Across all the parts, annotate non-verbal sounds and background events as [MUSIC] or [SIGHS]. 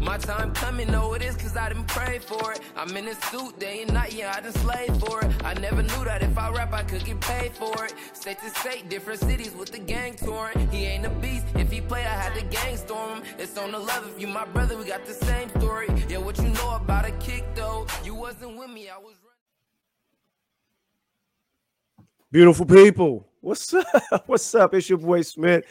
My time coming, know it is cause I didn't pray for it. I'm in a suit day and night, yeah, I done slave for it. I never knew that if I rap, I could get paid for it. State to state, different cities with the gang touring. He ain't a beast, if he play, I had the gang storm him. It's on the love, if you my brother, we got the same story. Yeah, what you know about a kick though? You wasn't with me, I was. Beautiful people. What's [LAUGHS] up? What's up? It's your boy Smith.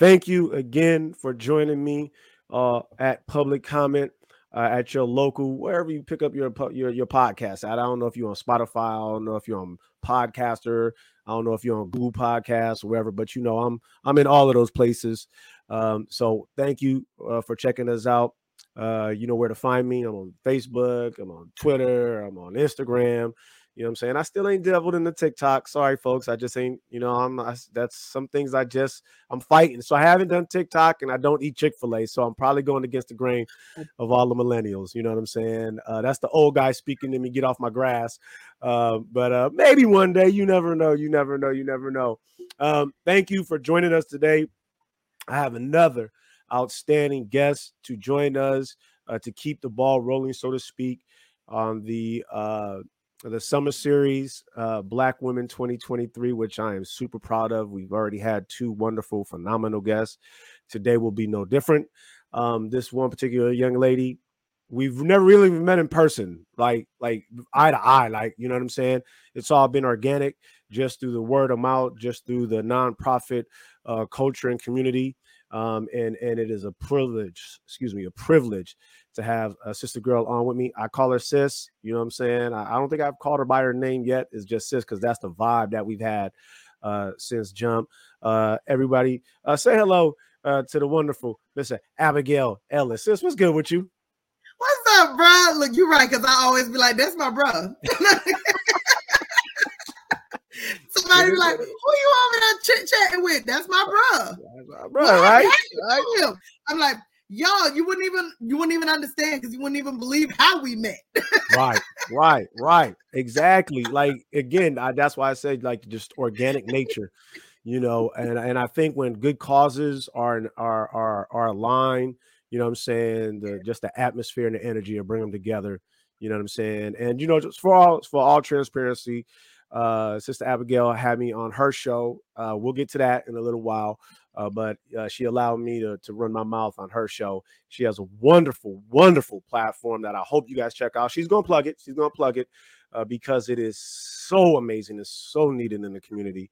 Thank you again for joining me uh, at Public Comment uh, at your local wherever you pick up your your your podcast. I don't know if you're on Spotify. I don't know if you're on Podcaster. I don't know if you're on Google Podcasts or wherever. But you know, I'm I'm in all of those places. Um, so thank you uh, for checking us out. Uh, you know where to find me. I'm on Facebook. I'm on Twitter. I'm on Instagram. You know what I'm saying? I still ain't deviled in the TikTok. Sorry, folks. I just ain't, you know, I'm I, that's some things I just I'm fighting. So I haven't done TikTok and I don't eat Chick-fil-A. So I'm probably going against the grain mm. of all the millennials. You know what I'm saying? Uh, that's the old guy speaking to me, get off my grass. Uh, but uh, maybe one day, you never know. You never know. You never know. Um, thank you for joining us today. I have another outstanding guest to join us uh, to keep the ball rolling, so to speak, on the uh, the summer series, uh, Black Women 2023, which I am super proud of. We've already had two wonderful, phenomenal guests. Today will be no different. Um, this one particular young lady, we've never really met in person, like like eye to eye, like you know what I'm saying. It's all been organic, just through the word of mouth, just through the nonprofit uh, culture and community. Um, and and it is a privilege, excuse me, a privilege to have a sister girl on with me. I call her sis. You know what I'm saying? I, I don't think I've called her by her name yet. It's just sis because that's the vibe that we've had uh, since jump. Uh, everybody, uh, say hello uh, to the wonderful Mr. Abigail Ellis. Sis, what's good with you? What's up, bro? Look, you're right because I always be like, "That's my bro." [LAUGHS] Somebody be like, "Who you over there chit chatting with?" That's my bro. That's my bro, right? right? I'm like, y'all, you wouldn't even you wouldn't even understand because you wouldn't even believe how we met. [LAUGHS] right, right, right. Exactly. Like again, I, that's why I said like just organic nature, you know. And and I think when good causes are are are are aligned, you know, what I'm saying the just the atmosphere and the energy and bring them together. You know what I'm saying? And you know, just for all for all transparency, uh, Sister Abigail had me on her show. Uh, we'll get to that in a little while. Uh, but uh, she allowed me to, to run my mouth on her show. She has a wonderful, wonderful platform that I hope you guys check out. She's going to plug it. She's going to plug it uh, because it is so amazing. It's so needed in the community.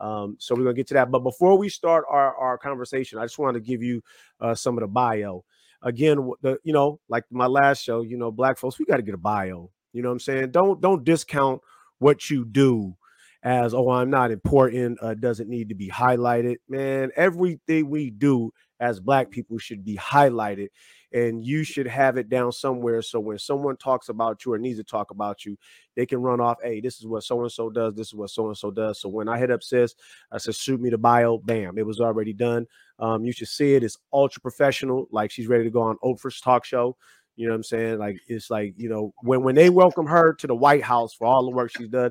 Um, so we're going to get to that. But before we start our, our conversation, I just wanted to give you uh, some of the bio. Again, the you know, like my last show, you know, black folks, we got to get a bio. You know what I'm saying? Don't don't discount what you do as oh i'm not important uh, doesn't need to be highlighted. Man everything we do as black people should be highlighted and you should have it down somewhere so when someone talks about you or needs to talk about you they can run off hey this is what so and so does this is what so and so does. So when i hit up sis i said shoot me the bio bam it was already done. Um, you should see it it's ultra professional like she's ready to go on oprah's talk show you know what I'm saying? Like it's like you know when when they welcome her to the White House for all the work she's done,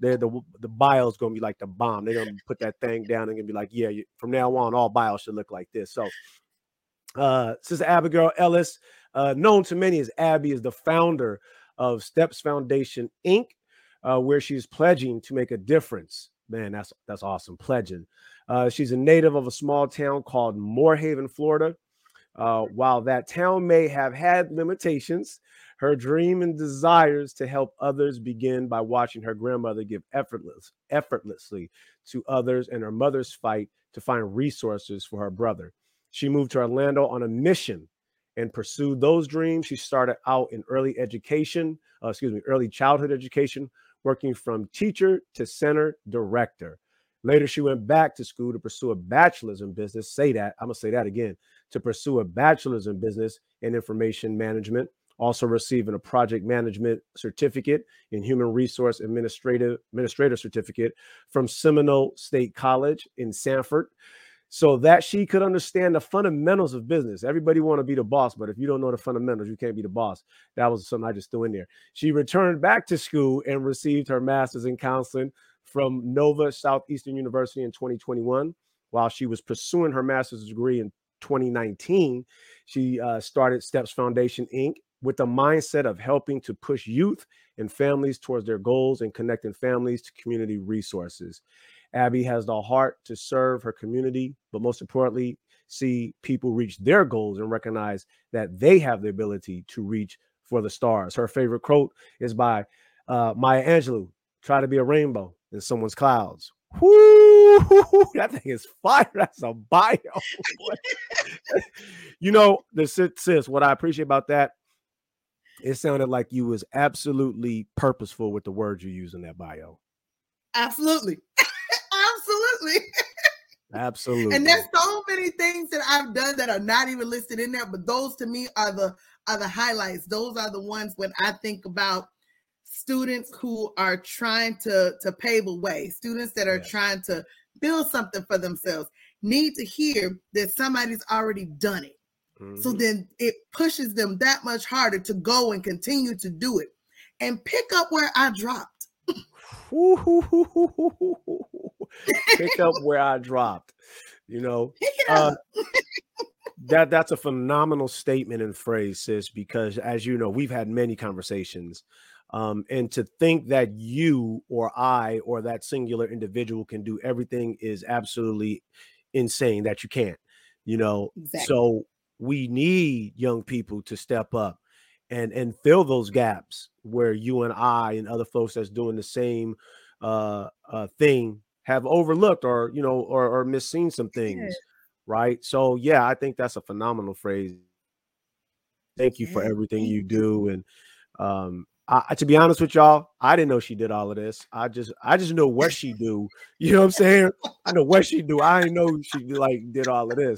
they're the the bio is gonna be like the bomb. They're gonna put that thing down and gonna be like, yeah, from now on, all bios should look like this. So, uh, Sister Abigail Ellis, uh, known to many as Abby, is the founder of Steps Foundation Inc., uh, where she's pledging to make a difference. Man, that's that's awesome. Pledging. Uh, she's a native of a small town called Moore Haven, Florida. Uh, while that town may have had limitations, her dream and desires to help others begin by watching her grandmother give effortless, effortlessly to others and her mother's fight to find resources for her brother. She moved to Orlando on a mission and pursued those dreams. She started out in early education, uh, excuse me, early childhood education, working from teacher to center director. Later, she went back to school to pursue a bachelor's in business. Say that, I'm gonna say that again to pursue a bachelor's in business and information management also receiving a project management certificate and human resource administrative administrator certificate from Seminole State College in Sanford so that she could understand the fundamentals of business. Everybody want to be the boss, but if you don't know the fundamentals, you can't be the boss. That was something I just threw in there. She returned back to school and received her master's in counseling from Nova Southeastern University in 2021 while she was pursuing her master's degree in 2019, she uh, started Steps Foundation Inc. with the mindset of helping to push youth and families towards their goals and connecting families to community resources. Abby has the heart to serve her community, but most importantly, see people reach their goals and recognize that they have the ability to reach for the stars. Her favorite quote is by uh, Maya Angelou try to be a rainbow in someone's clouds. Whoo, that thing is fire. That's a bio. you know, the sis, what I appreciate about that, it sounded like you was absolutely purposeful with the words you use in that bio. Absolutely. Absolutely. Absolutely. And there's so many things that I've done that are not even listed in there, but those to me are the are the highlights. Those are the ones when I think about students who are trying to to pave a way, students that are yeah. trying to build something for themselves need to hear that somebody's already done it. Mm-hmm. So then it pushes them that much harder to go and continue to do it and pick up where I dropped. [LAUGHS] pick up where I dropped. You know, [LAUGHS] uh, [LAUGHS] that that's a phenomenal statement and phrase, sis. Because as you know, we've had many conversations, um, and to think that you or I or that singular individual can do everything is absolutely insane. That you can't. You know, exactly. so we need young people to step up and and fill those gaps where you and I and other folks that's doing the same uh, uh, thing have overlooked or you know or, or misseen some things yeah. right so yeah i think that's a phenomenal phrase thank you for everything you do and um I, to be honest with y'all, I didn't know she did all of this. I just, I just know what she do. [LAUGHS] You know what I'm saying? I know what she do. I didn't know she like did all of this.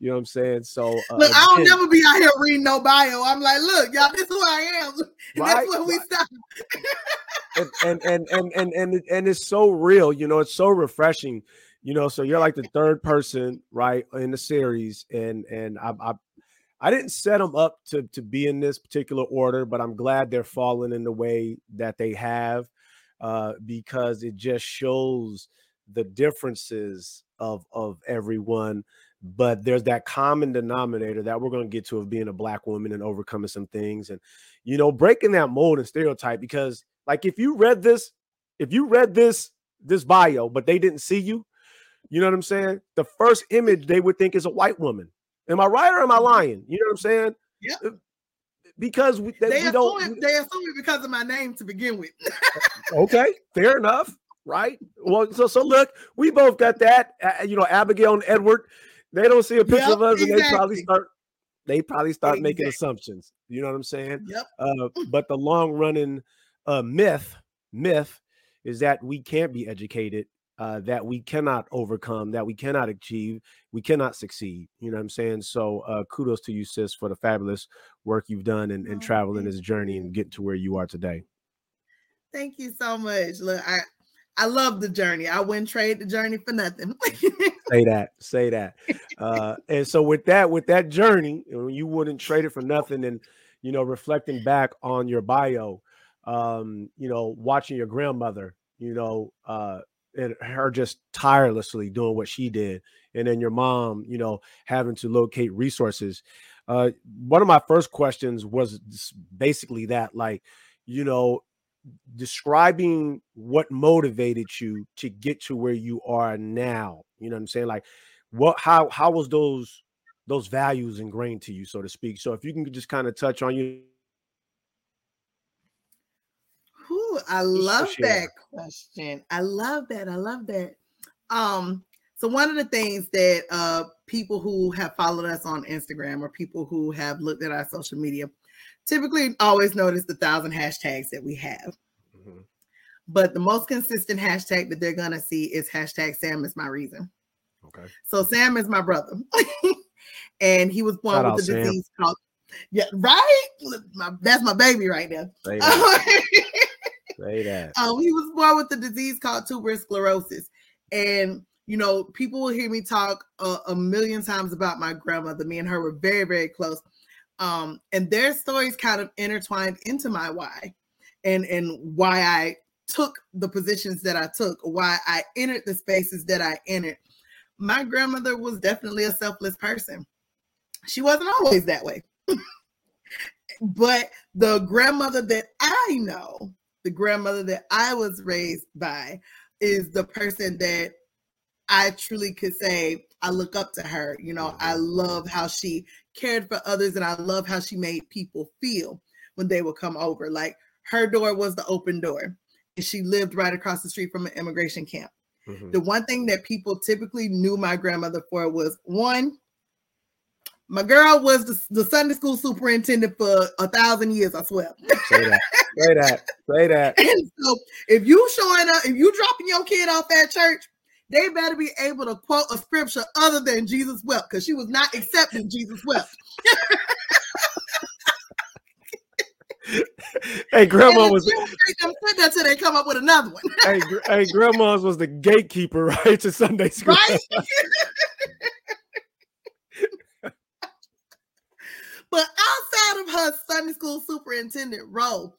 You know what I'm saying? So uh, look, I don't never be out here reading no bio. I'm like, look, y'all, this is who I am. [LAUGHS] Right? That's where we stop and, and, and and and and and it's so real, you know, it's so refreshing, you know. So you're like the third person, right, in the series, and and I I, I didn't set them up to to be in this particular order, but I'm glad they're falling in the way that they have, uh, because it just shows the differences of of everyone but there's that common denominator that we're going to get to of being a black woman and overcoming some things and you know breaking that mold and stereotype because like if you read this, if you read this this bio, but they didn't see you, you know what I'm saying? The first image they would think is a white woman. Am I right or am I mm-hmm. lying? You know what I'm saying? Yeah. Uh, because we, they, they we don't. It, they assume it because of my name to begin with. okay, fair enough. Right. Well, so so look, we both got that. Uh, you know, Abigail and Edward. They don't see a picture yep, of us, exactly. and they probably start. They probably start exactly. making assumptions. You know what I'm saying? Yep. Uh, but the long running a myth myth is that we can't be educated uh, that we cannot overcome that we cannot achieve we cannot succeed you know what i'm saying so uh, kudos to you sis for the fabulous work you've done and, and oh, traveling this journey and getting to where you are today thank you so much look i I love the journey. I wouldn't trade the journey for nothing. say that. Say that. Uh, and so with that, with that journey, you wouldn't trade it for nothing. And you know, reflecting back on your bio, um, you know, watching your grandmother, you know, uh, and her just tirelessly doing what she did, and then your mom, you know, having to locate resources. Uh, one of my first questions was basically that, like, you know, describing what motivated you to get to where you are now. You know what I'm saying? Like, what, how, how was those those values ingrained to you, so to speak? So if you can just kind of touch on you Ooh, I love that question. I love that. I love that. Um, so one of the things that uh people who have followed us on Instagram or people who have looked at our social media typically always notice the thousand hashtags that we have. Mm-hmm. But the most consistent hashtag that they're gonna see is hashtag Sam is my reason. Okay. So Sam is my brother. [LAUGHS] and he was born Shout with a disease called yeah, right. My, that's my baby right now. [LAUGHS] Say that. Um, he was born with a disease called tuberous sclerosis. And, you know, people will hear me talk a, a million times about my grandmother. Me and her were very, very close. Um, and their stories kind of intertwined into my why and, and why I took the positions that I took, why I entered the spaces that I entered. My grandmother was definitely a selfless person. She wasn't always that way. [LAUGHS] but the grandmother that I know, the grandmother that I was raised by, is the person that I truly could say I look up to her. You know, I mm-hmm. love how she cared for others and I love how she made people feel when they would come over. Like her door was the open door, and she lived right across the street from an immigration camp. Mm-hmm. The one thing that people typically knew my grandmother for was one, my girl was the, the Sunday school superintendent for a thousand years, I swear. Say that. Say that. Say that. [LAUGHS] And so if you showing up, if you dropping your kid off at church, they better be able to quote a scripture other than Jesus wept, because she was not accepting Jesus wept. [LAUGHS] hey, grandma was take that till they come up with another one. [LAUGHS] hey, hey, grandma's was the gatekeeper, right, to Sunday school. Right? But outside of her Sunday school superintendent role,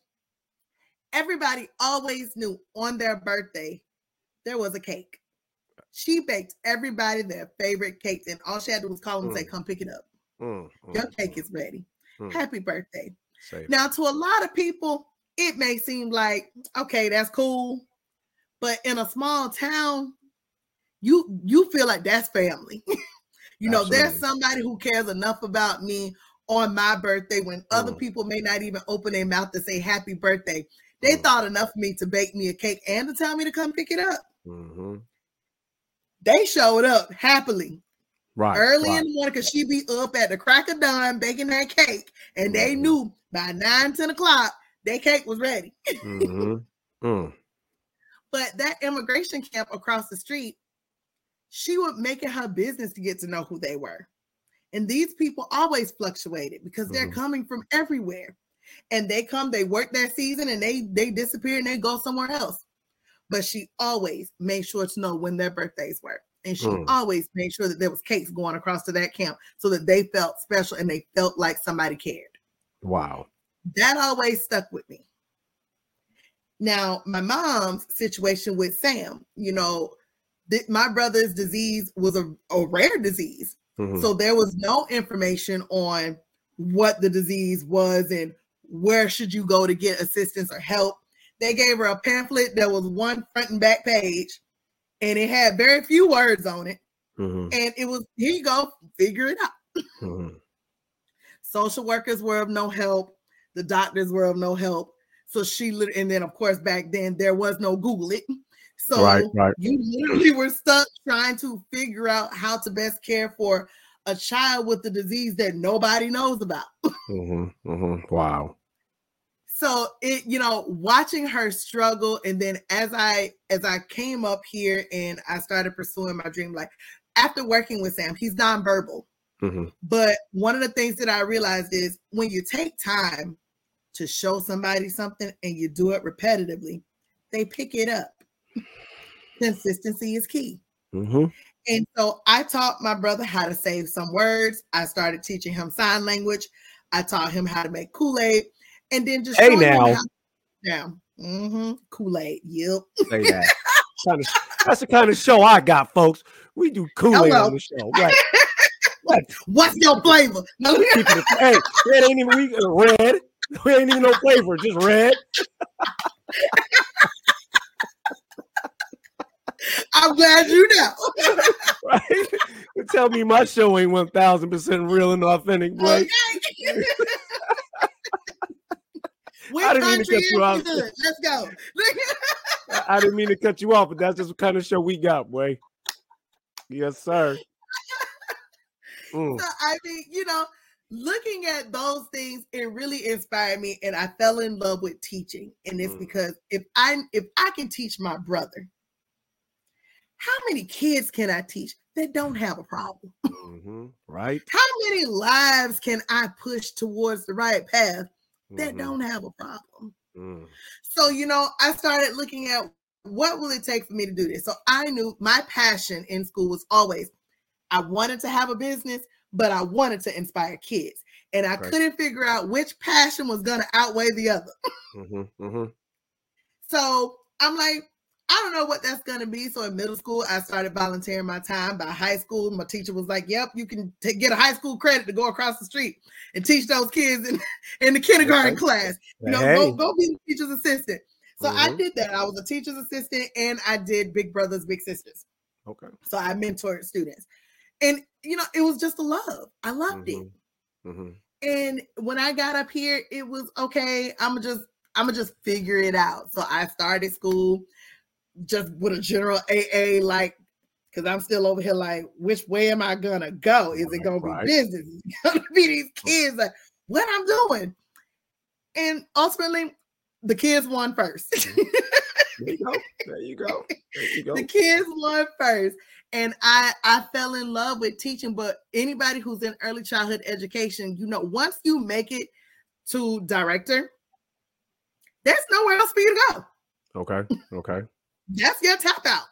everybody always knew on their birthday there was a cake. She baked everybody their favorite cake, and all she had to do was call them and mm. say, "Come pick it up. Mm, mm, Your cake mm. is ready. Mm. Happy birthday." Now, to a lot of people, it may seem like, okay, that's cool. But in a small town, you you feel like that's family. [LAUGHS] you know, there's somebody who cares enough about me on my birthday when mm. other people may not even open their mouth to say happy birthday. They mm. thought enough of me to bake me a cake and to tell me to come pick it up. Mm-hmm. They showed up happily. Right. Early right. in the morning, because she be up at the crack of dawn baking that cake. And they mm-hmm. knew by 9, 10 o'clock, their cake was ready. mm-hmm. mm. But that immigration camp across the street, she would make it her business to get to know who they were. And these people always fluctuated because they're mm-hmm. coming from everywhere. And they come, they work their season and they they disappear and they go somewhere else. But she always made sure to know when their birthdays were. And she mm. always made sure that there was cakes going across to that camp so that they felt special and they felt like somebody cared. Wow. That always stuck with me. Now, my mom's situation with Sam, you know, th- my brother's disease was a, a rare disease. Mm-hmm. So there was no information on what the disease was and where should you go to get assistance or help. They gave her a pamphlet that was one front and back page and it had very few words on it. Mm-hmm. And it was, here you go, figure it out. Mm-hmm. Social workers were of no help. The doctors were of no help. So she, and then of course back then there was no Google it. So right, right. you literally were stuck trying to figure out how to best care for a child with the disease that nobody knows about. [LAUGHS] mm-hmm, mm-hmm. Wow. So it, you know, watching her struggle, and then as I as I came up here and I started pursuing my dream, like after working with Sam, he's nonverbal. Mm-hmm. But one of the things that I realized is when you take time to show somebody something and you do it repetitively, they pick it up. Consistency is key. Mm-hmm. And so I taught my brother how to save some words. I started teaching him sign language. I taught him how to make Kool Aid, and then just hey now, yeah, mm-hmm. Kool Aid. Yep. Say that. [LAUGHS] that's the kind of show I got, folks. We do Kool Aid on the show, right? What? What's your flavor? No, hey, red ain't even we, uh, red. We ain't even no flavor, just red. [LAUGHS] I'm glad you know. [LAUGHS] right? You Tell me my show ain't one thousand percent real and authentic, boy. [LAUGHS] I didn't mean to cut you off. Let's go. [LAUGHS] I didn't mean to cut you off, but that's just the kind of show we got, boy. Yes, sir. Mm. So I mean, you know, looking at those things, it really inspired me, and I fell in love with teaching. And it's mm. because if I if I can teach my brother, how many kids can I teach that don't have a problem? [LAUGHS] Mm-hmm. Right. How many lives can I push towards the right path that mm-hmm. don't have a problem? Mm. So, you know, I started looking at what will it take for me to do this? So I knew my passion in school was always I wanted to have a business, but I wanted to inspire kids. And I right. couldn't figure out which passion was going to outweigh the other. mm-hmm, mm-hmm. So I'm like, I don't know what that's going to be. So in middle school, I started volunteering my time. By high school, my teacher was like, "Yep, you can t- get a high school credit to go across the street and teach those kids in, [LAUGHS] in the kindergarten class. You know, hey. go, go be a teacher's assistant." So mm-hmm. I did that. I was a teacher's assistant and I did Big Brothers Big Sisters. Okay. So I mentored students, and you know, it was just a love. I loved mm-hmm. it. Mm-hmm. And when I got up here, it was okay. I'm just I'm gonna just figure it out. So I started school just with a general AA, like because I'm still over here, like, which way am I gonna go? Is it gonna right. be business? Is it [LAUGHS] gonna be these kids? Like, what I'm doing? And ultimately, the kids won first. Mm-hmm. [LAUGHS] there you go. There you go. There you go. The kids won first. And I I fell in love with teaching, but anybody who's in early childhood education, you know, once you make it to director, there's nowhere else for you to go. Okay. Okay. That's your tap out.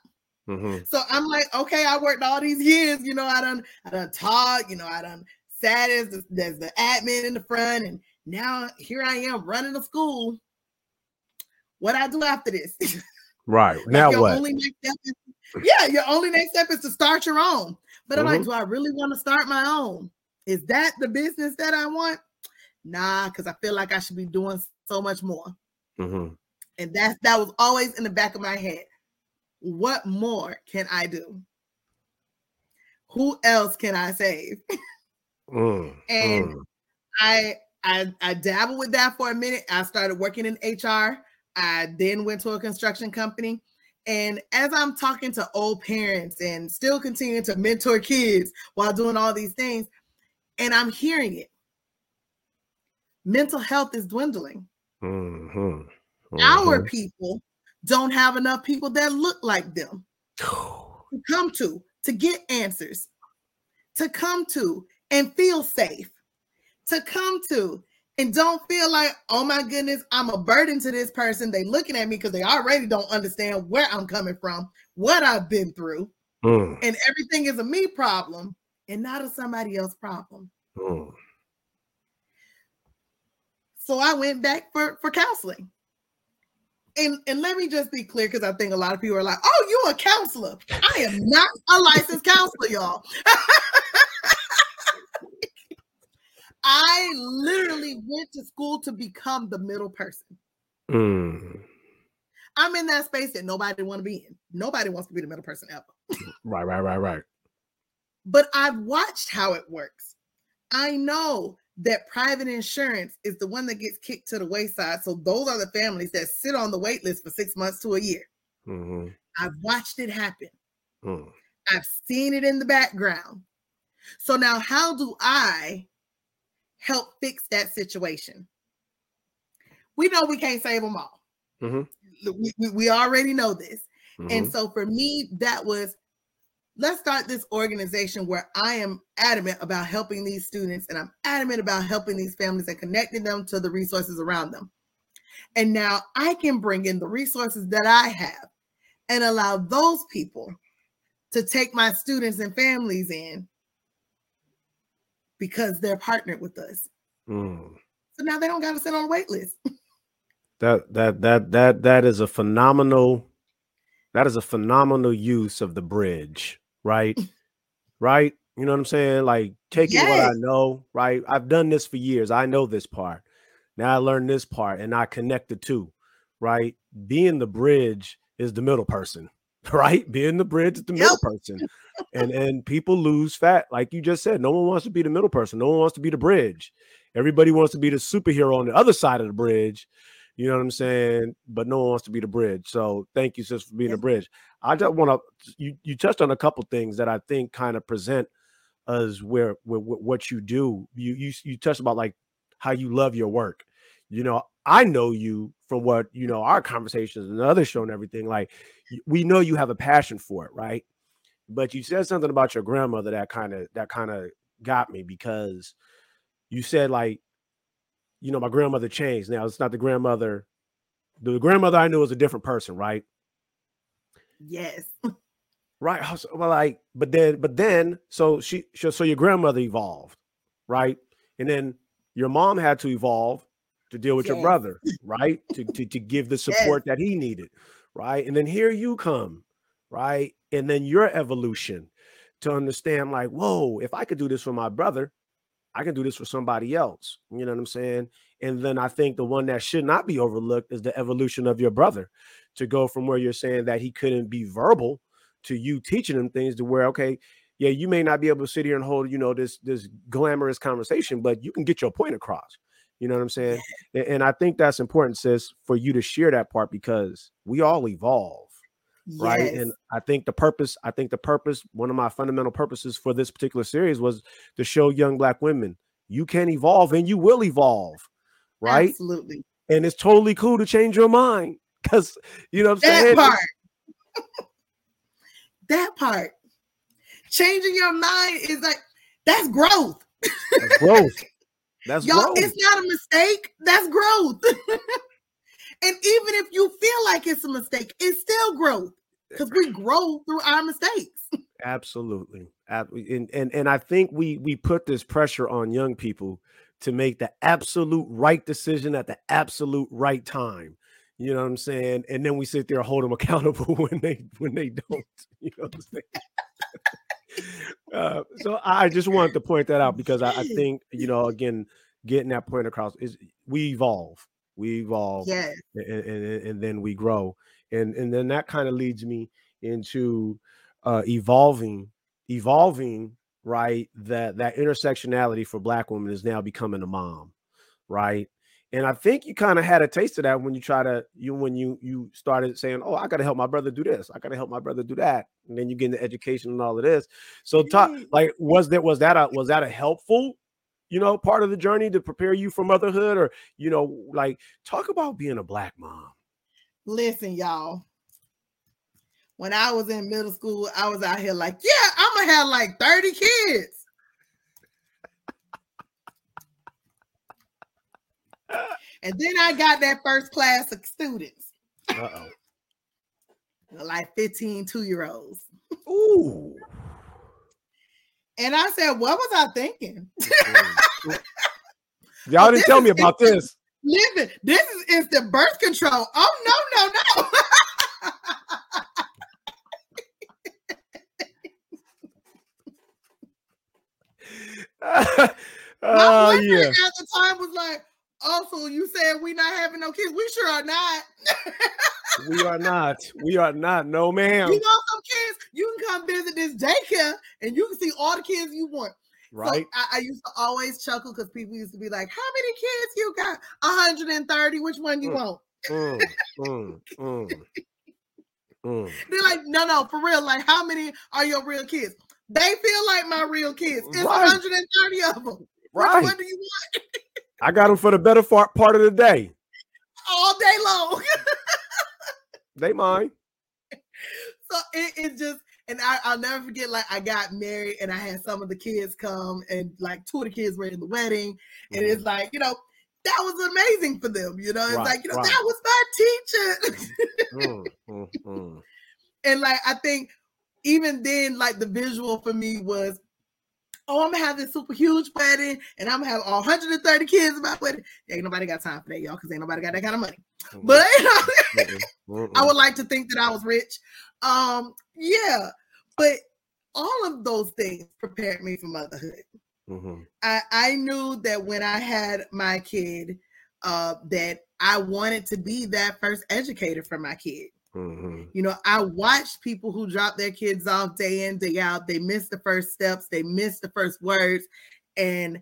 Mm-hmm. So I'm like, okay, I worked all these years, you know, I done I done taught, you know, I done sat as the, as the admin in the front, and now here I am running a school. What I do after this? [LAUGHS] Right. like now what? Only next step is, yeah, your only next step is to start your own. But mm-hmm. I'm like, mm-hmm. do I really want to start my own? Is that the business that I want? Nah, because I feel like I should be doing so much more. Mm-hmm. And that that was always in the back of my head. What more can I do? Who else can I save? [LAUGHS] mm, and mm. I I I dabbled with that for a minute. I started working in HR. I then went to a construction company. And as I'm talking to old parents and still continuing to mentor kids while doing all these things, and I'm hearing it, mental health is dwindling. Mm-hmm. Mm-hmm. Our people don't have enough people that look like them [SIGHS] to come to, to get answers, to come to and feel safe, to come to and don't feel like, oh my goodness, I'm a burden to this person. They looking at me because they already don't understand where I'm coming from, what I've been through, mm. and everything is a me problem and not a somebody else problem. Mm. So I went back for for counseling. And, and let me just be clear because I think a lot of people are like, oh, you're a counselor. I am not a licensed counselor, y'all. [LAUGHS] I literally went to school to become the middle person. Mm. I'm in that space that nobody want to be in. Nobody wants to be the middle person ever. [LAUGHS] right, right, right, right. But I've watched how it works. I know that private insurance is the one that gets kicked to the wayside. So those are the families that sit on the wait list for six months to a year. Mm-hmm. I've watched it happen. Mm. I've seen it in the background. So now, how do I help fix that situation. We know we can't save them all. Mm-hmm. We, we, we, already know this. Mm-hmm. And so for me, that was let's start this organization where I am adamant about helping these students and I'm adamant about helping these families and connecting them to the resources around them. And now I can bring in the resources that I have and allow those people to take my students and families in because they're partnered with us. Mm. So now they don't got to sit on a wait list. [LAUGHS] that that that that that is a phenomenal that is a phenomenal use of the bridge, right? right? You know what I'm saying? Like taking yes. what I know, right? I've done this for years. I know this part. Now I learned this part and I connect the two, right? Being the bridge is the middle person, [LAUGHS] right? Being the bridge is the middle yep. person and and people lose fat like you just said no one wants to be the middle person no one wants to be the bridge everybody wants to be the superhero on the other side of the bridge you know what i'm saying? But no one wants to be the bridge so thank you sis for being the bridge. I just want to you you touched on a couple things that i think kind of present us where, where, where what you do. You you you touched about like how you love your work. You know i know you from what you know our conversations and the other show and everything like we know you have a passion for it right? But you said something about your grandmother that kind of that kind of got me because you said like, you know, my grandmother changed. Now it's not the grandmother. The grandmother I knew was a different person, right? Yes. Right. Well, like, but then, but then, so she, so your grandmother evolved, right? And then your mom had to evolve to deal with yes. your brother, right? to, [LAUGHS] to to give the support yes. that he needed, right? And then here you come, right? And then your evolution to understand, like, whoa, if I could do this for my brother, I can do this for somebody else. You know what I'm saying? And then I think the one that should not be overlooked is the evolution of your brother to go from where you're saying that he couldn't be verbal to you teaching him things to where, okay, yeah, you may not be able to sit here and hold, you know, this this glamorous conversation, but you can get your point across. You know what I'm saying? And, and I think that's important, sis, for you to share that part because we all evolve. Yes. Right. And I think the purpose, I think the purpose, one of my fundamental purposes for this particular series was to show young black women you can evolve and you will evolve. Right. Absolutely. And it's totally cool to change your mind because you know what I'm that saying? Part. that part. Changing your mind is like that's growth. That's growth. [LAUGHS] That's y'all. Growth. It's not a mistake. That's growth. [LAUGHS] and even if you feel like it's a mistake, it's still growth because we grow through our mistakes. [LAUGHS] Absolutely. And, and and I think we we put this pressure on young people to make the absolute right decision at the absolute right time. You know what I'm saying? And then we sit there and hold them [LAUGHS] accountable when they when they don't. You know what I'm saying? [LAUGHS] uh, so I just wanted to point that out because I, I, think you know again getting that point across is we evolve, we evolve, yes, and, and, and then we grow, and and then that kind of leads me into uh, evolving, evolving right that that intersectionality for black women is now becoming a mom right and I think you kind of had a taste of that when you try to you when you you started saying, "Oh, I got to help my brother do this. I got to help my brother do that." And then you get into education and all of this. So, talk like was that was that a was that a helpful, you know, part of the journey to prepare you for motherhood, or you know, like talk about being a black mom. Listen, y'all. When I was in middle school, I was out here like, yeah, I'm gonna have like 30 kids. and then I got that first class of students. Uh-oh. [LAUGHS] like 15 two year olds. Ooh. And I said, What was I thinking? Y'all didn't tell me about this. Listen, this is instant birth control. Oh, no, no, no. [LAUGHS] uh, yeah. at the time was like, also, you said we not having no kids. We sure are not. we are not. We are not. No, [LAUGHS] ma'am. You want come visit this daycare and you can see all the kids you want. Right. So I, I, used to always chuckle because people used to be like, How many kids you got? 130. Which one you mm, want? Mm, mm, mm, mm, [LAUGHS] They're like, No, no, for real. Like, how many are your real kids? They feel like my real kids. It's right. 130 of them. Right. Which one do you want? I got them for the better part part of the day. All day long. [LAUGHS] they mine. So it, it just and I, will never forget, like I got married and I had some of the kids come and like two of the kids were in the wedding. And mm-hmm. it's like, you know, that was amazing for them. You know, it's right, like, you know, right. that was my teacher. mm, mm, mm. And like I think even then, like the visual for me was oh, I'm gonna have this super huge wedding and I'm gonna have all 130 kids at my wedding. Ain't nobody got time for that, y'all, because ain't nobody got that kind of money. Mm-hmm. But [LAUGHS] you know, I would like to think that I was rich. Um, yeah, but all of those things prepared me for motherhood. Mm-hmm. I, I knew that when I had my kid, uh, that I wanted to be that first educator for my kid. Mm-hmm. You know, I watched people who drop their kids off day in, day out. They miss the first steps, they miss the first words. And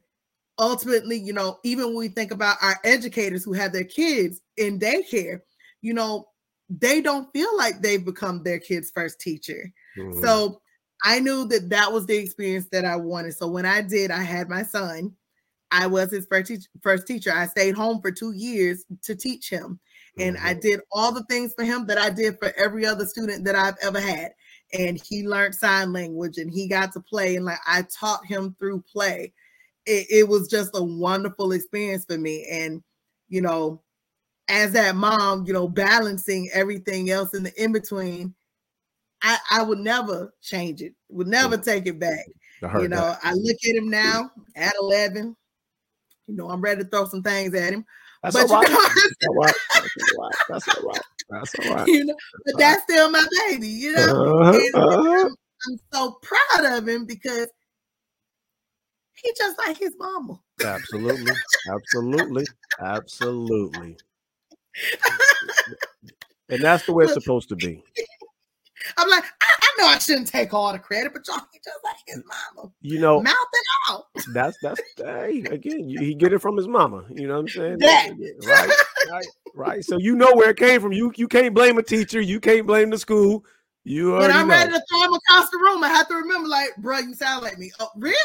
ultimately, you know, even when we think about our educators who have their kids in daycare, you know, they don't feel like they've become their kid's first teacher. Mm-hmm. So I knew that that was the experience that I wanted. So when I did, I had my son. I was his first, te- first teacher. I stayed home for two years to teach him and I mm-hmm. did all the things for him that I did for every other student that I've ever had. And he learned sign language and he got to play and like I taught him through play. It, it was just a wonderful experience for me. And you know, as that mom, you know, balancing everything else in the in between, I, I would never change it, would never take it back. You know, that. I look at him now at 11. You know, I'm ready to throw some things at him. That's but all right. That's all right. [LAUGHS] That's all right. That's all right. you know, but that's still my baby, you know. Uh-huh, uh-huh. I'm, I'm so proud of him because he just like his mama. Absolutely. Absolutely. Absolutely. [LAUGHS] and that's the way it's supposed to be. I'm like, I, I, know I shouldn't take all the credit, but y'all he just like his mama. You know, mouth it out. That's that's hey, again, you, he get it from his mama. You know what I'm saying? That. Right, right, right. So you know where it came from. You you can't blame a teacher. You can't blame the school. You when I'm know. ready to throw him across the room, I have to remember, like, bro, you sound like me. Oh, really?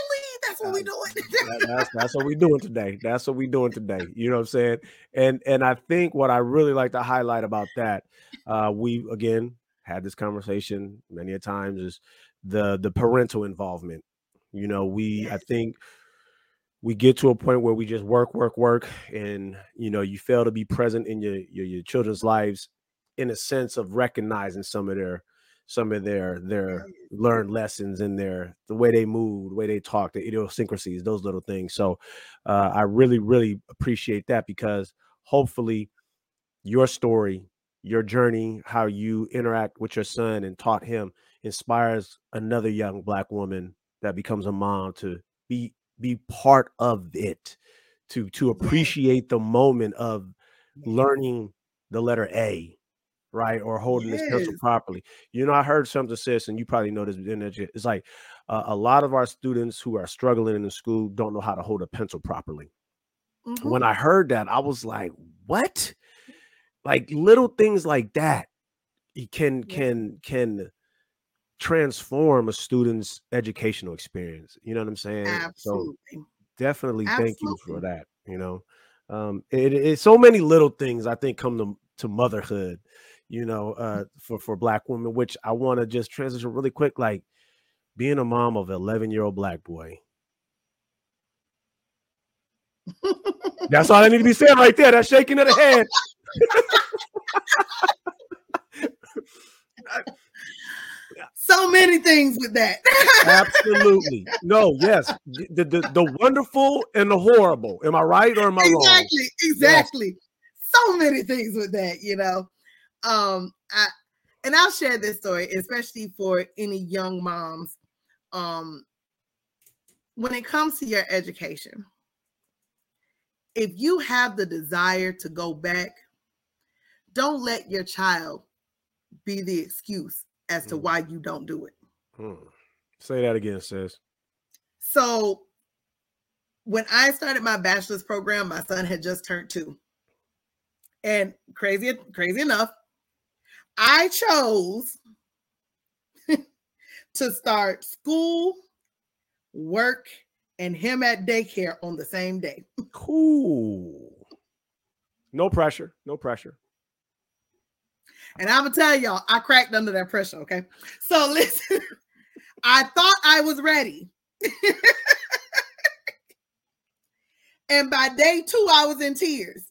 That's what we doing. that, that's that's what we doing today. That's what we doing today. You know what I'm saying? And and I think what I really like to highlight about that, uh, we again had this conversation many a times is the the parental involvement. You know, we I think we get to a point where we just work, work, work, and you know, you fail to be present in your your, your children's lives in a sense of recognizing some of their some of their their learned lessons and their the way they move, the way they talk, the idiosyncrasies, those little things. So uh, I really, really appreciate that because hopefully your story, your journey, how you interact with your son and taught him inspires another young black woman that becomes a mom to be be part of it, to to appreciate the moment of learning the letter A right? Or holding yes. this pencil properly. You know, I heard something says, and you probably know this. It's like uh, a lot of our students who are struggling in the school don't know how to hold a pencil properly. Mm-hmm. When I heard that, I was like, "What?" Like little things like that can can can transform a student's educational experience. You know what I'm saying? Absolutely. So definitely Absolutely. thank you for that. You know, um, it, it's so many little things I think come to to motherhood you know, uh, for for black women. Which I want to just transition really quick, like being a mom of an 11 year old black boy. That's all I need to be saying right there. that's shaking of the head. [LAUGHS] so many things with that. [LAUGHS] Absolutely. No, yes. The, the, the wonderful and the horrible. Am I right or am I exactly, wrong? Exactly. Exactly. Yes. So many things with that, you know um I and I'll share this story, especially for any young moms. Um, when it comes to your education, if you have the desire to go back, don't let your child be the excuse as to mm. why you don't do it. Hmm. Say that again, sis. So, when I started my bachelor's program, my son had just turned two. And crazy, crazy enough, I chose [LAUGHS] to start school, work, and him at daycare on the same day. Cool. No pressure. No pressure. And I'm gonna tell y'all, I cracked under that pressure. Okay. So [LAUGHS] listen, I thought I was ready. [LAUGHS] and by day two, I was in tears.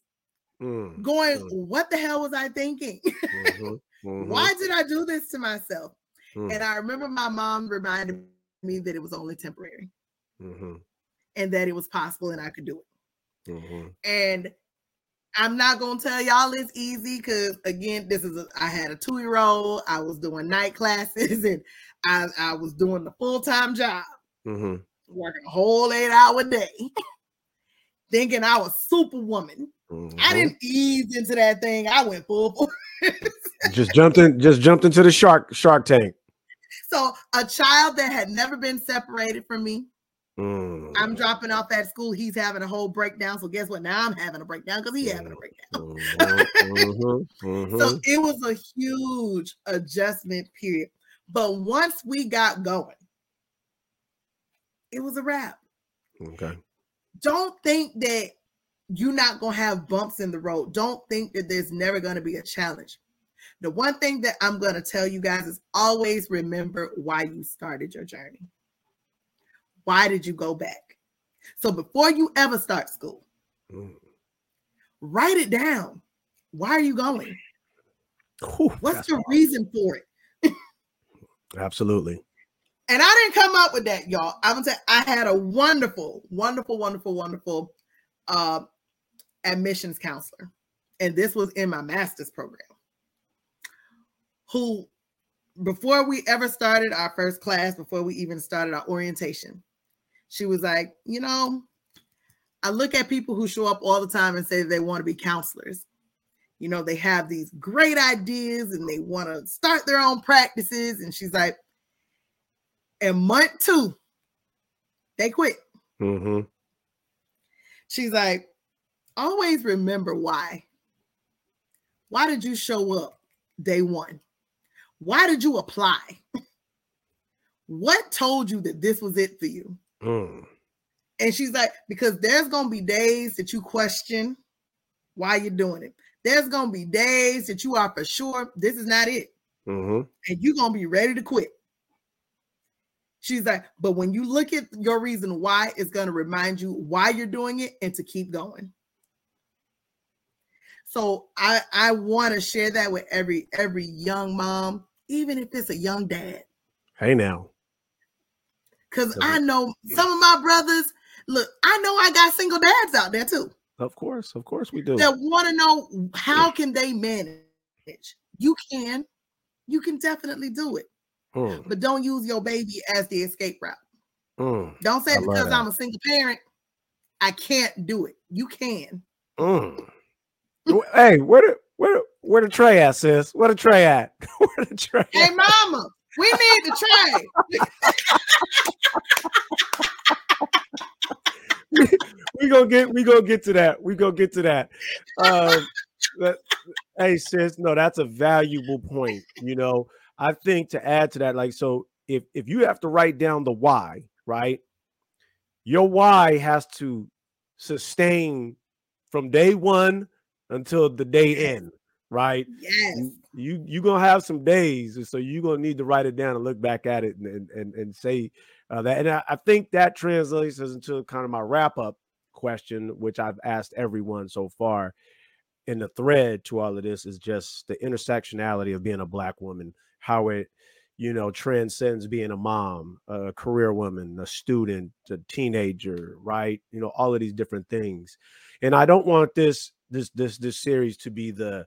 Mm, going, mm. what the hell was I thinking? [LAUGHS] Mm-hmm. Mm-hmm. Why did I do this to myself? Mm-hmm. And I remember my mom reminded me that it was only temporary mm-hmm. and that it was possible and I could do it. Mm-hmm. And I'm not gonna tell y'all it's easy because again, this is a, I had a two year old. I was doing night [LAUGHS] classes and I, I was doing the full time job, mm-hmm. working a whole eight hour day, [LAUGHS] thinking I was superwoman. Mm-hmm. I didn't ease into that thing. I went full. just jumped in. Just jumped into the shark shark tank. [LAUGHS] So a child that had never been separated from me. Mm. I'm dropping off at school. He's having a whole breakdown. So guess what? Now I'm having a breakdown because he's having a breakdown. Mm-hmm, [LAUGHS] mm-hmm, mm-hmm. So it was a huge adjustment period. But once we got going, it was a wrap. Okay. Don't think that you're not going to have bumps in the road. Don't think that there's never going to be a challenge. The one thing that I'm going to tell you guys is always remember why you started your journey. Why did you go back? So before you ever start school, mm. write it down. Why are you going? Ooh, What's the reason for it? Absolutely. And I didn't come up with that, y'all. I'm gonna say I had a wonderful, wonderful, wonderful, wonderful uh, admissions counselor. And this was in my master's program. who before we ever started our first class, before we even started our orientation, she was like, you know, I look at people who show up all the time and say they want to be counselors. You know, they have these great ideas and they want to start their own practices. And she's like, in month two, they quit. Mm-hmm. She's like, always remember why. Why did you show up day one? Why did you apply? what told you that this was it for you? Mm. And she's like, because there's gonna be days that you question why you're doing it. There's gonna be days that you are for sure this is not it, mm-hmm. and you're gonna be ready to quit. She's like, but when you look at your reason why, it's gonna remind you why you're doing it and to keep going. So I I want to share that with every every young mom, even if it's a young dad. Hey now. Cause I know some of my brothers, look, I know I got single dads out there too. Of course, of course we do. That want to know how can they manage. You can, you can definitely do it. Mm. But don't use your baby as the escape route. Mm. Don't say because I'm a single parent, I can't do it. You can. Mm hey, where the where where the tray at, sis? Where the tray at? [LAUGHS] where the tray? Hey, at? mama, we need to tray. [LAUGHS] we, gonna get we gonna get to that. We gonna get to that. Um, but, hey, sis, no, that's a valuable point. You know, I think to add to that, like, so if if you have to write down the why, right? Your why has to sustain from day one until the day end, right? Yes. You you gonna have some days, so you're gonna need to write it down and look back at it and and and, say uh, that. And I, I think that translates into kind of my wrap up question, which I've asked everyone so far in the thread to all of this is just the intersectionality of being a black woman, how it you know transcends being a mom, a career woman, a student, a teenager, right? You know all of these different things. And I don't want this this this this series to be the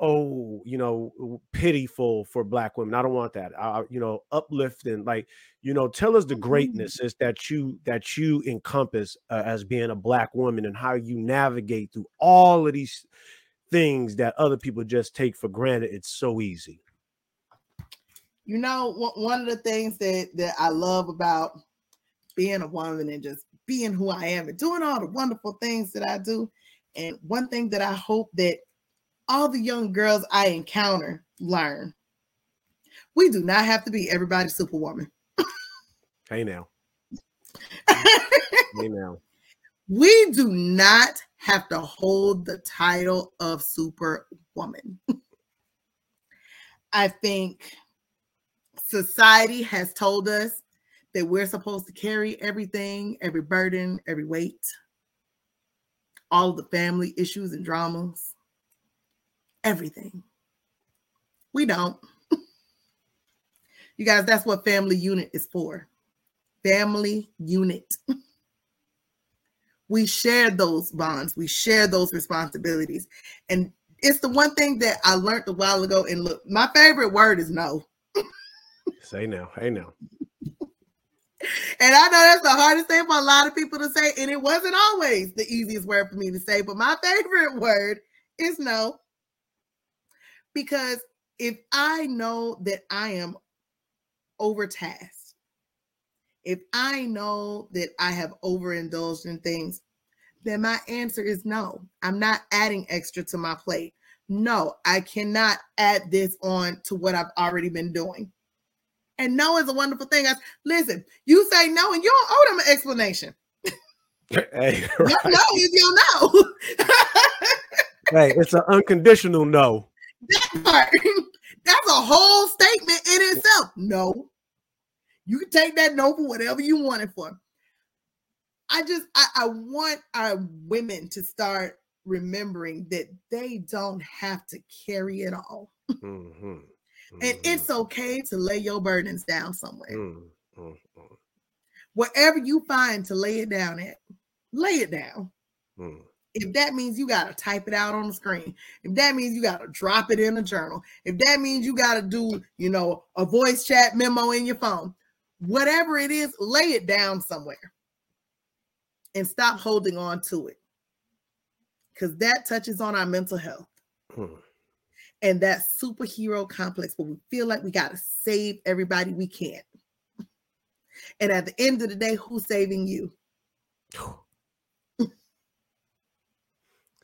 oh you know pitiful for black women i don't want that I, you know uplifting like you know tell us the mm-hmm. greatness is that you that you encompass uh, as being a black woman and how you navigate through all of these things that other people just take for granted it's so easy you know one of the things that that i love about being a woman and just being who i am and doing all the wonderful things that i do and one thing that I hope that all the young girls I encounter learn we do not have to be everybody's superwoman. [LAUGHS] hey now. hey now. We do not have to hold the title of superwoman. I think society has told us that we're supposed to carry everything, every burden, every weight all the family issues and dramas, everything. We don't. you guys, that's what family unit is for. Family unit. we share those bonds, we share those responsibilities. And it's the one thing that I learned a while ago. And look, my favorite word is no. Say no. Hey now. And I know that's the hardest thing for a lot of people to say. And it wasn't always the easiest word for me to say, but my favorite word is no. Because if I know that I am overtasked, if I know that I have overindulged in things, then my answer is no. I'm not adding extra to my plate. No, I cannot add this on to what I've already been doing. And no is a wonderful thing. I, listen, you say no and you don't owe them an explanation. [LAUGHS] Hey, right. no is your no. [LAUGHS] hey, it's an unconditional no. That part, [LAUGHS] that's a whole statement in itself. No. You can take that no for whatever you want it for. I just I, I want our women to start remembering that they don't have to carry it all. Mm-hmm. And mm-hmm. it's okay to lay your burdens down somewhere. Mm-hmm. Wherever you find to lay it down at, lay it down. Mm. If that means you got to type it out on the screen, if that means you got to drop it in a journal, if that means you got to do, you know, a voice chat memo in your phone, whatever it is, lay it down somewhere and stop holding on to it because that touches on our mental health. Hmm. And that superhero complex where we feel like we got to save everybody we can't. And at the end of the day, who's saving you? [SIGHS] [LAUGHS]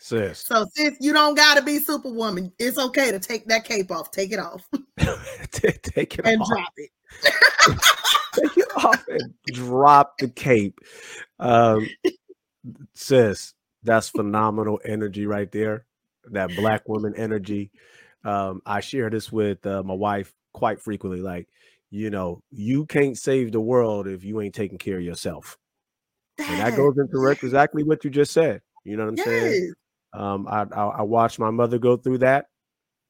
Sis. So sis, you don't gotta be superwoman. It's okay to take that cape off. Take it off. [LAUGHS] take it off and off. drop it. [LAUGHS] take it off and drop the cape. Um, sis, that's phenomenal energy right there. That black woman energy. Um, I share this with uh, my wife quite frequently. Like, you know, you can't save the world if you ain't taking care of yourself. That, and that goes into [LAUGHS] exactly what you just said. You know what I'm yes. saying? Um, I, I, I watched my mother go through that.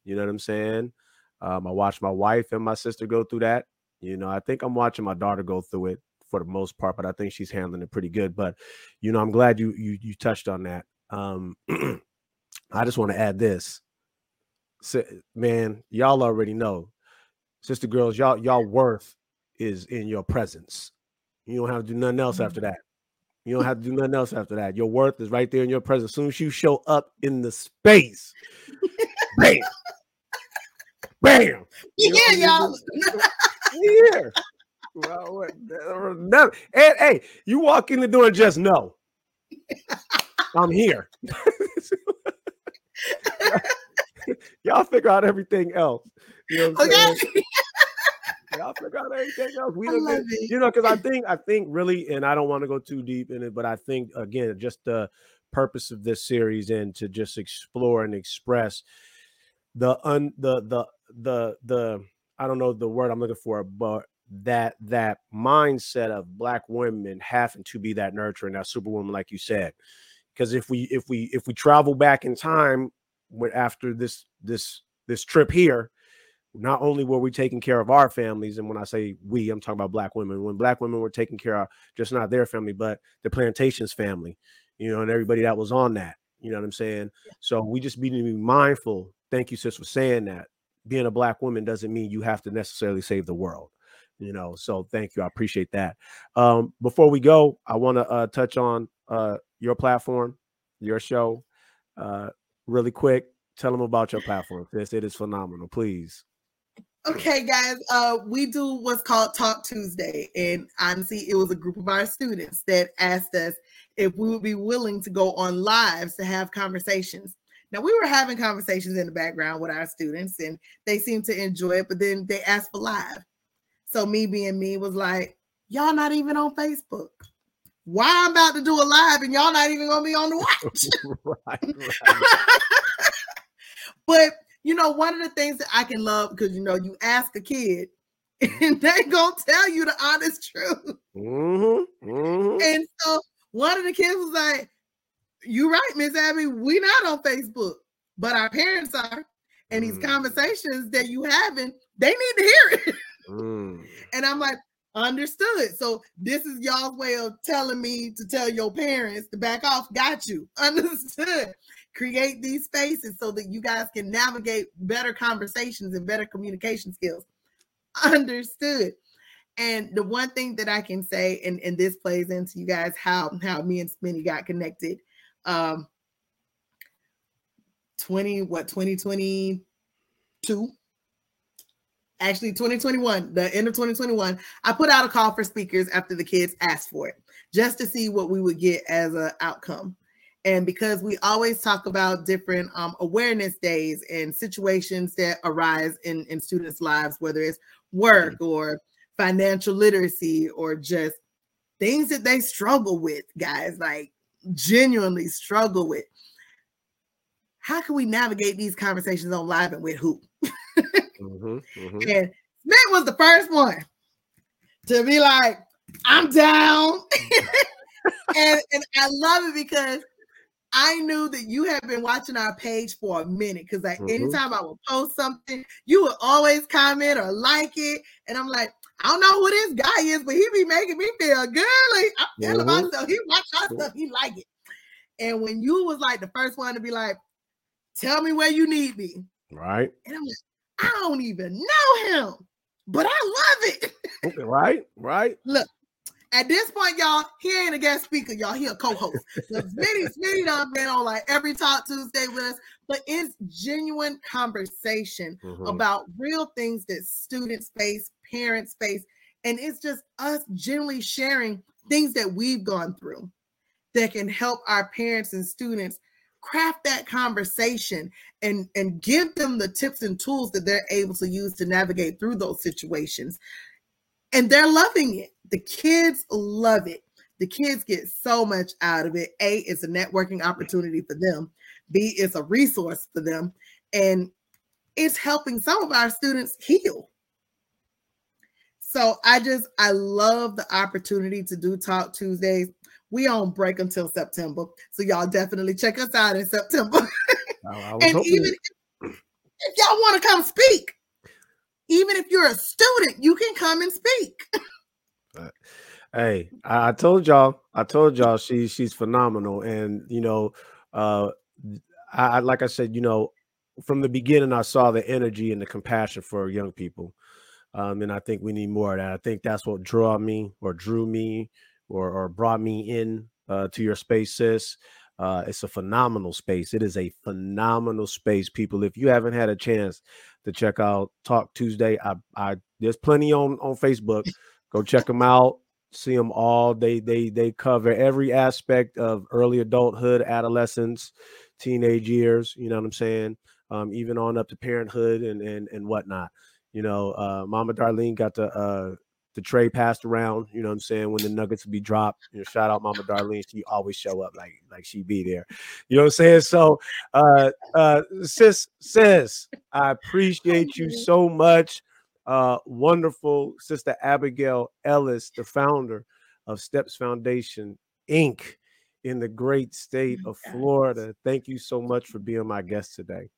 You know what I'm saying? Um, I watched my wife and my sister go through that. You know, I think I'm watching my daughter go through it for the most part, but I think she's handling it pretty good. But you know, I'm glad you you you touched on that. Um, [CLEARS THROAT] I just want to add this, man. Y'all already know, sister girls, y'all y'all worth is in your presence. You don't have to do nothing else after mm-hmm. that. You don't have to do nothing else after that. Your worth is right there in your presence. As soon as you show up in the space, bam, bam. Yeah, y'all. yeah. Well, never. And hey, you walk in the door and just know I'm here. [LAUGHS] Y'all figure out everything else. You know okay. Y'all figure everything else. We love it. you know, because I think I think really, and I don't want to go too deep in it, but I think again, just the purpose of this series and to just explore and express the un the the the the I don't know the word I'm looking for, but that that mindset of black women having to be that nurturing, that superwoman, like you said. Because if we if we if we travel back in time with after this this this trip here, not only were we taking care of our families, and when I say we, I'm talking about black women. When black women were taking care of just not their family, but the plantations family, you know, and everybody that was on that. You know what I'm saying? So we just need to be mindful. Thank you, sis, for saying that. Being a black woman doesn't mean you have to necessarily save the world. You know, so thank you. I appreciate that. Um, before we go, I want to uh, touch on uh, your platform, your show, uh, really quick. Tell them about your platform, sis. It is phenomenal. Please. Okay, guys, uh, we do what's called Talk Tuesday, and honestly, it was a group of our students that asked us if we would be willing to go on lives to have conversations. Now, we were having conversations in the background with our students, and they seemed to enjoy it, but then they asked for live. So, me being me was like, y'all not even on Facebook. Why I'm about to do a live and y'all not even gonna be on the watch? [LAUGHS] right, [LAUGHS] right. but you know, one of the things that I can love because you know, you ask a kid [LAUGHS] and they gonna tell you the honest truth. Mm-hmm, mm-hmm. And so one of the kids was like, "You right, Miss Abby. We not on Facebook, but our parents are, and these mm. conversations that you having, they need to hear it." [LAUGHS] Mm. And I'm like, understood. So this is y'all's way of telling me to tell your parents to back off. Got you. [LAUGHS] Understood create these spaces so that you guys can navigate better conversations and better communication skills. [LAUGHS] Understood. And the one thing that I can say, and, and this plays into you guys how how me and Smitty got connected. Um 20 what 2022 actually 2021 the end of 2021 i put out a call for speakers after the kids asked for it just to see what we would get as an outcome and because we always talk about different um, awareness days and situations that arise in, in students' lives, whether it's work mm-hmm. or financial literacy or just things that they struggle with, guys, like genuinely struggle with. How can we navigate these conversations on live and with who? mm-hmm, mm-hmm. [LAUGHS] And Smith was the first one to be like, I'm down. [LAUGHS] and, and I love it because I knew that you have been watching our page for a minute because like mm-hmm. anytime I would post something, you would always comment or like it. And I'm like, I don't know who this guy is, but he be making me feel good. Like I feel mm-hmm. stuff. He watch our stuff, he like it. And when you was like the first one to be like, tell me where you need me. Right. And I'm like, I don't even know him, but I love it. Okay, right, right. [LAUGHS] Look, at this point, y'all, he ain't a guest speaker, y'all. He a co-host. So Smitty, Smitty done been on like every Talk Tuesday with us, but it's genuine conversation mm-hmm. about real things that students face, parents face, and it's just us generally sharing things that we've gone through that can help our parents and students craft that conversation and and give them the tips and tools that they're able to use to navigate through those situations and they're loving it. The kids love it. The kids get so much out of it. A it's a networking opportunity for them. B it's a resource for them. And it's helping some of our students heal. So i just i love the opportunity to do talk tuesdays. We on break until September. So y'all definitely check us out in September. [LAUGHS] and even if, if y'all want to come speak, even if you're a student, you can come and speak. hey, I told y'all, I told y'all she she's phenomenal. And you know, uh I like I said, you know, from the beginning I saw the energy and the compassion for young people. Um, and I think we need more of that. I think that's what drew me or drew me or, or brought me in uh, to your space, sis. Uh, it's a phenomenal space. It is a phenomenal space, people. If you haven't had a chance to check out Talk Tuesday, I, I there's plenty on on Facebook. Go check them out. See them all. They they they cover every aspect of early adulthood, adolescence, teenage years. You know what I'm saying? Um, even on up to parenthood and and and whatnot. You know, uh, Mama Darlene got to uh, the tray passed around, you know what I'm saying, when the nuggets would be dropped. You know, shout out Mama Darlene. She always show up like like she be there. You know what I'm saying? So uh uh sis, sis, I appreciate you so much. Uh wonderful sister Abigail Ellis, the founder of Steps Foundation Inc. in the great state of Florida. Thank you so much for being my guest today.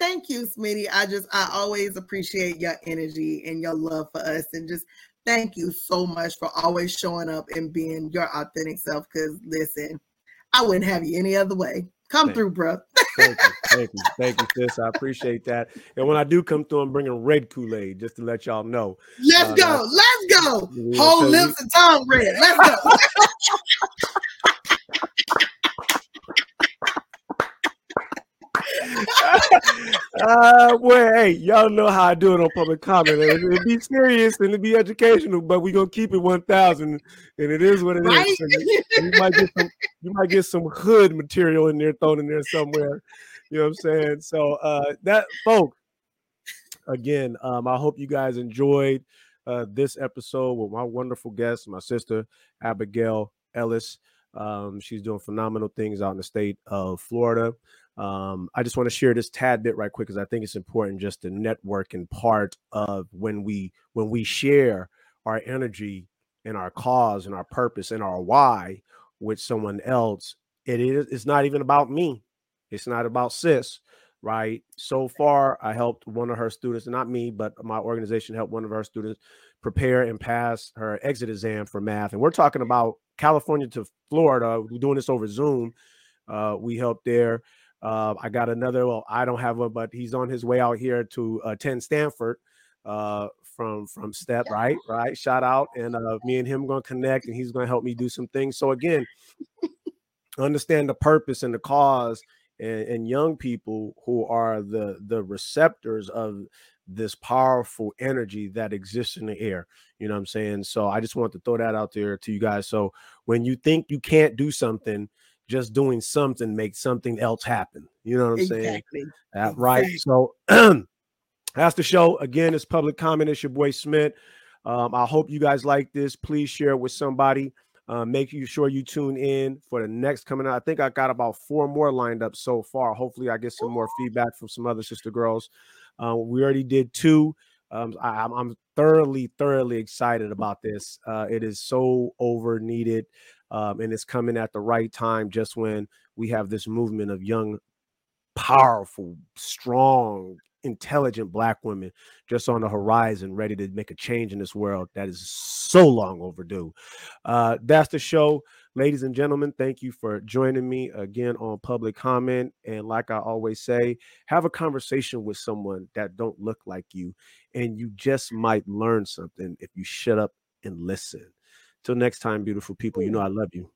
Thank you, Smitty. I just I always appreciate your energy and your love for us and just thank you so much for always showing up and being your authentic self. Because listen, I wouldn't have you any other way. Come thank through, bro. thank you, [LAUGHS] thank you, thank you, sis. I appreciate that. And when I do come through, I'm bringing red Kool Aid just to let y'all know. Let's uh, go, let's go. Whole lips and tongue red. Let's go. [LAUGHS] uh, well, hey, y'all know how I do it on public comment. It'll, it'll be serious and it'll be educational, but we're gonna keep it one thousand, and it is what it right? is. you might get some, you might get some hood material in there thrown in there somewhere. You know what I'm saying? So uh, that, folks, again, um, I hope you guys enjoyed uh, this episode with my wonderful guest, my sister Abigail Ellis. Um, she's doing phenomenal things out in the state of Florida. Um, I just want to share this tad bit right quick because I think it's important just to network and part of when we when we share our energy and our cause and our purpose and our why with someone else. It is it's not even about me. It's not about sis, right? So far, I helped one of her students, not me, but my organization helped one of her students prepare and pass her exit exam for math. And we're talking about California to Florida. We're doing this over Zoom. Uh, we helped there. Uh, I got another. Well, I don't have one, but he's on his way out here to attend Stanford uh, from from Step. Right, right. Shout out, and uh, me and him going to connect, and he's going to help me do some things. So again, understand the purpose and the cause, and, and young people who are the the receptors of this powerful energy that exists in the air. You know what I'm saying? So I just want to throw that out there to you guys. So when you think you can't do something, just doing something makes something else happen. You know what I'm exactly. saying? Uh, right. So [CLEARS THROAT] that's the show. Again, it's public comment. It's your boy Smith. Um, I hope you guys like this. Please share it with somebody. Uh, make you sure you tune in for the next coming out. I think I got about four more lined up so far. Hopefully, I get some more feedback from some other sister girls. Uh, we already did two. Um, I, am thoroughly, thoroughly excited about this. Uh, it is so over needed um, and it's coming at the right time just when we have this movement of young powerful strong intelligent black women just on the horizon ready to make a change in this world that is so long overdue uh, that's the show Ladies and gentlemen, thank you for joining me again on Public Comment. And like I always say, have a conversation with someone that don't look like you, and you just might learn something if you shut up and listen. Till next time, beautiful people, you know I love you.